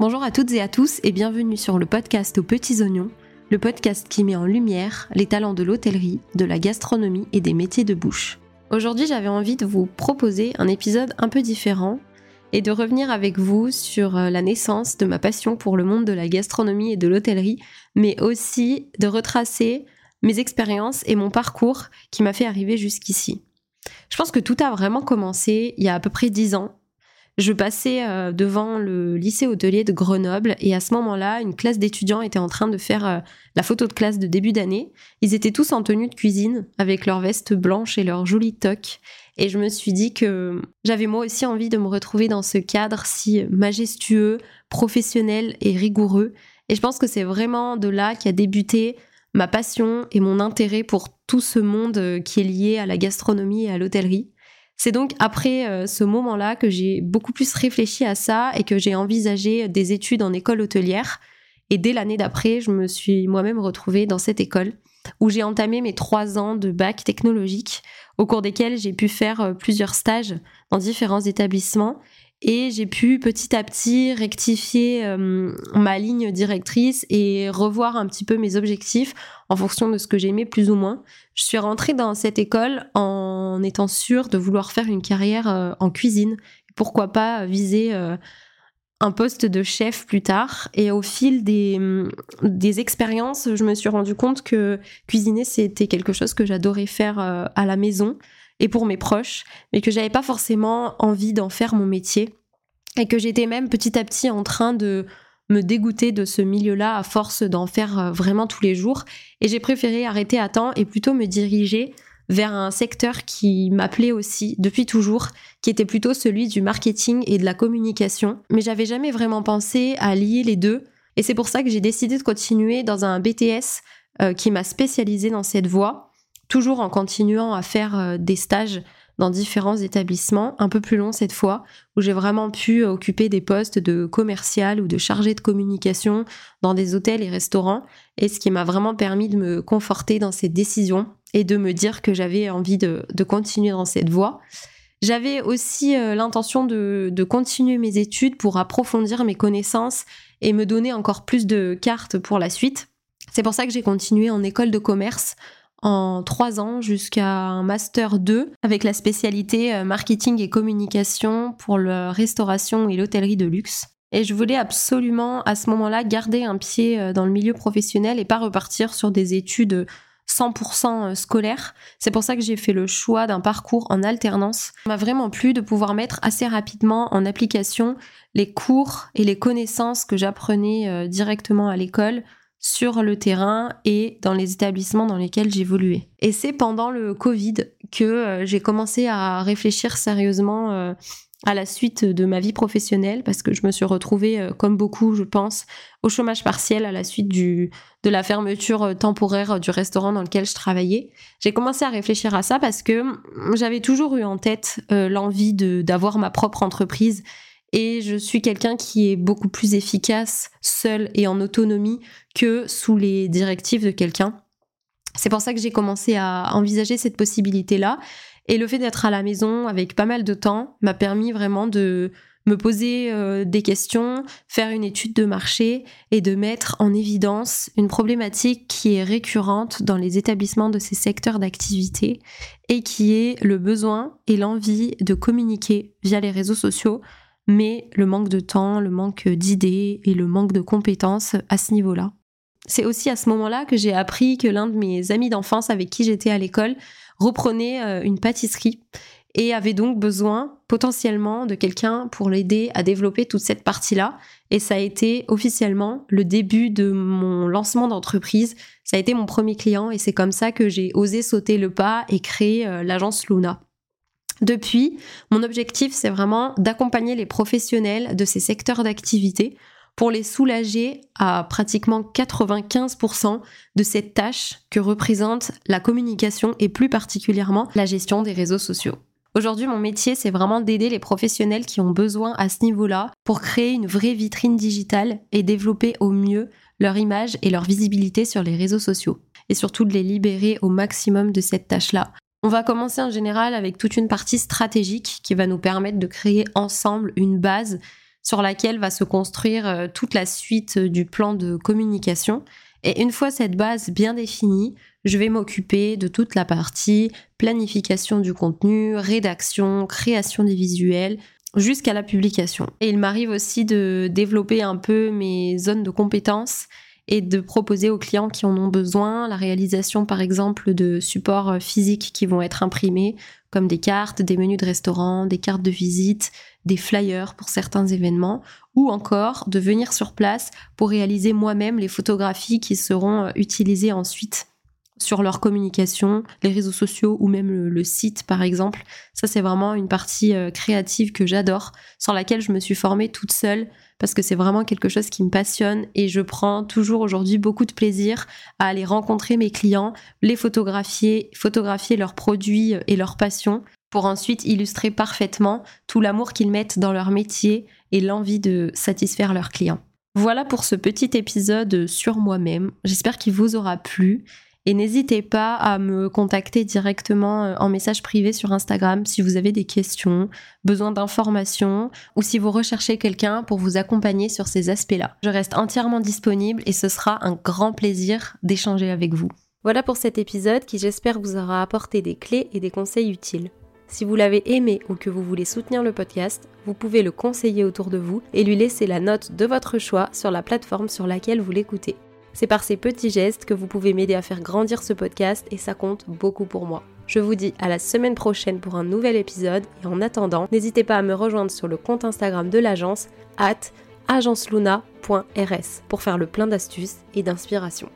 Bonjour à toutes et à tous et bienvenue sur le podcast aux petits oignons, le podcast qui met en lumière les talents de l'hôtellerie, de la gastronomie et des métiers de bouche. Aujourd'hui j'avais envie de vous proposer un épisode un peu différent et de revenir avec vous sur euh, la naissance de ma passion pour le monde de la gastronomie et de l'hôtellerie, mais aussi de retracer mes expériences et mon parcours qui m'a fait arriver jusqu'ici. Je pense que tout a vraiment commencé il y a à peu près dix ans. Je passais euh, devant le lycée hôtelier de Grenoble et à ce moment-là, une classe d'étudiants était en train de faire euh, la photo de classe de début d'année. Ils étaient tous en tenue de cuisine avec leurs vestes blanches et leurs jolies toques. Et je me suis dit que j'avais moi aussi envie de me retrouver dans ce cadre si majestueux, professionnel et rigoureux. Et je pense que c'est vraiment de là qu'a débuté ma passion et mon intérêt pour tout ce monde euh, qui est lié à la gastronomie et à l'hôtellerie. C'est donc après euh, ce moment-là que j'ai beaucoup plus réfléchi à ça et que j'ai envisagé des études en école hôtelière. Et dès l'année d'après, je me suis moi-même retrouvée dans cette école où j'ai entamé mes trois ans de bac technologique, au cours desquels j'ai pu faire euh, plusieurs stages dans différents établissements et j'ai pu petit à petit rectifier euh, ma ligne directrice et revoir un petit peu mes objectifs en fonction de ce que j'aimais plus ou moins. Je suis rentrée dans cette école en étant sûre de vouloir faire une carrière euh, en cuisine. Pourquoi pas viser euh, un poste de chef plus tard. Et au fil des, des expériences, je me suis rendu compte que cuisiner, c'était quelque chose que j'adorais faire à la maison et pour mes proches, mais que j'avais pas forcément envie d'en faire mon métier et que j'étais même petit à petit en train de me dégoûter de ce milieu-là à force d'en faire euh, vraiment tous les jours et j'ai préféré arrêter à temps et plutôt me diriger vers un secteur qui m'appelait aussi depuis toujours, qui était plutôt celui du marketing et de la communication. Mais j'avais jamais vraiment pensé à lier les deux. Et c'est pour ça que j'ai décidé de continuer dans un BTS euh, qui m'a spécialisé dans cette voie toujours en continuant à faire euh, des stages dans différents établissements, un peu plus longs cette fois, où j'ai vraiment pu occuper des postes de commercial ou de chargé de communication dans des hôtels et restaurants, et ce qui m'a vraiment permis de me conforter dans cette décision et de me dire que j'avais envie de, continuer dans cette voie. J'avais aussi euh, l'intention de, continuer mes études pour approfondir mes connaissances et me donner encore plus de cartes pour la suite. C'est pour ça que j'ai continué en école de commerce en trois ans jusqu'à un master 2 avec la spécialité euh, marketing et communication pour la restauration et l'hôtellerie de luxe. Et je voulais absolument à ce moment-là garder un pied euh, dans le milieu professionnel et pas repartir sur des études 100% euh, scolaires. C'est pour ça que j'ai fait le choix d'un parcours en alternance. Ça m'a vraiment plu de pouvoir mettre assez rapidement en application les cours et les connaissances que j'apprenais directement à l'école sur le terrain et dans les établissements dans lesquels j'évoluais. Et c'est pendant le Covid que euh, j'ai commencé à réfléchir sérieusement euh, à la suite de ma vie professionnelle parce que je me suis retrouvée, euh, comme beaucoup, je pense, au chômage partiel à la suite du, de la fermeture temporaire du restaurant dans lequel je travaillais. J'ai commencé à réfléchir à ça parce que j'avais toujours eu en tête l'envie d'avoir ma propre entreprise et je suis quelqu'un qui est beaucoup plus efficace seul et en autonomie que sous les directives de quelqu'un. C'est pour ça que j'ai commencé à envisager cette possibilité-là. Et le fait d'être à la maison avec pas mal de temps m'a permis vraiment de me poser euh, des questions, faire une étude de marché et de mettre en évidence une problématique qui est récurrente dans les établissements de ces secteurs d'activité et qui est le besoin et l'envie de communiquer via les réseaux sociaux mais le manque de temps, le manque d'idées et le manque de compétences à ce niveau-là. C'est aussi à ce moment-là que j'ai appris que l'un de mes amis d'enfance avec qui j'étais à l'école reprenait euh, une pâtisserie et avait donc besoin potentiellement de quelqu'un pour l'aider à développer toute cette partie-là. Et ça a été officiellement le début de mon lancement d'entreprise. Ça a été mon premier client et c'est comme ça que j'ai osé sauter le pas et créer euh, l'agence Luna. Depuis, mon objectif, c'est vraiment d'accompagner les professionnels de ces secteurs d'activité pour les soulager à pratiquement 95% de cette tâche que représente la communication et plus particulièrement la gestion des réseaux sociaux. Aujourd'hui, mon métier, c'est vraiment d'aider les professionnels qui ont besoin à ce niveau-là pour créer une vraie vitrine digitale et développer au mieux leur image et leur visibilité sur les réseaux sociaux. Et surtout de les libérer au maximum de cette tâche-là on va commencer en général avec toute une partie stratégique qui va nous permettre de créer ensemble une base sur laquelle va se construire euh, toute la suite du plan de communication. Et une fois cette base bien définie, je vais m'occuper de toute la partie planification du contenu, rédaction, création des visuels, jusqu'à la publication. Et il m'arrive aussi de développer un peu mes zones de compétences et de proposer aux clients qui en ont besoin la réalisation par exemple de supports physiques qui vont être imprimés comme des cartes, des menus de restaurant, des cartes de visite, des flyers pour certains événements ou encore de venir sur place pour réaliser moi-même les photographies qui seront utilisées ensuite sur leur communication, les réseaux sociaux ou même le, site par exemple. Ça c'est vraiment une partie euh, créative que j'adore, sur laquelle je me suis formée toute seule parce que c'est vraiment quelque chose qui me passionne et je prends toujours aujourd'hui beaucoup de plaisir à aller rencontrer mes clients, les photographier, photographier leurs produits et leurs passions pour ensuite illustrer parfaitement tout l'amour qu'ils mettent dans leur métier et l'envie de satisfaire leurs clients. Voilà pour ce petit épisode sur moi-même. J'espère qu'il vous aura plu et n'hésitez pas à me contacter directement euh, en message privé sur Instagram si vous avez des questions, besoin d'informations ou si vous recherchez quelqu'un pour vous accompagner sur ces aspects-là. Je reste entièrement disponible et ce sera un grand plaisir d'échanger avec vous. Voilà pour cet épisode qui j'espère vous aura apporté des clés et des conseils utiles. Si vous l'avez aimé ou que vous voulez soutenir le podcast, vous pouvez le conseiller autour de vous et lui laisser la note de votre choix sur la plateforme sur laquelle vous l'écoutez. C'est par ces petits gestes que vous pouvez m'aider à faire grandir ce podcast et ça compte beaucoup pour moi. Je vous dis à la semaine prochaine pour un nouvel épisode et en attendant, n'hésitez pas à me rejoindre sur le compte Instagram de l'agence at agenceluna.rs pour faire le plein d'astuces et d'inspiration.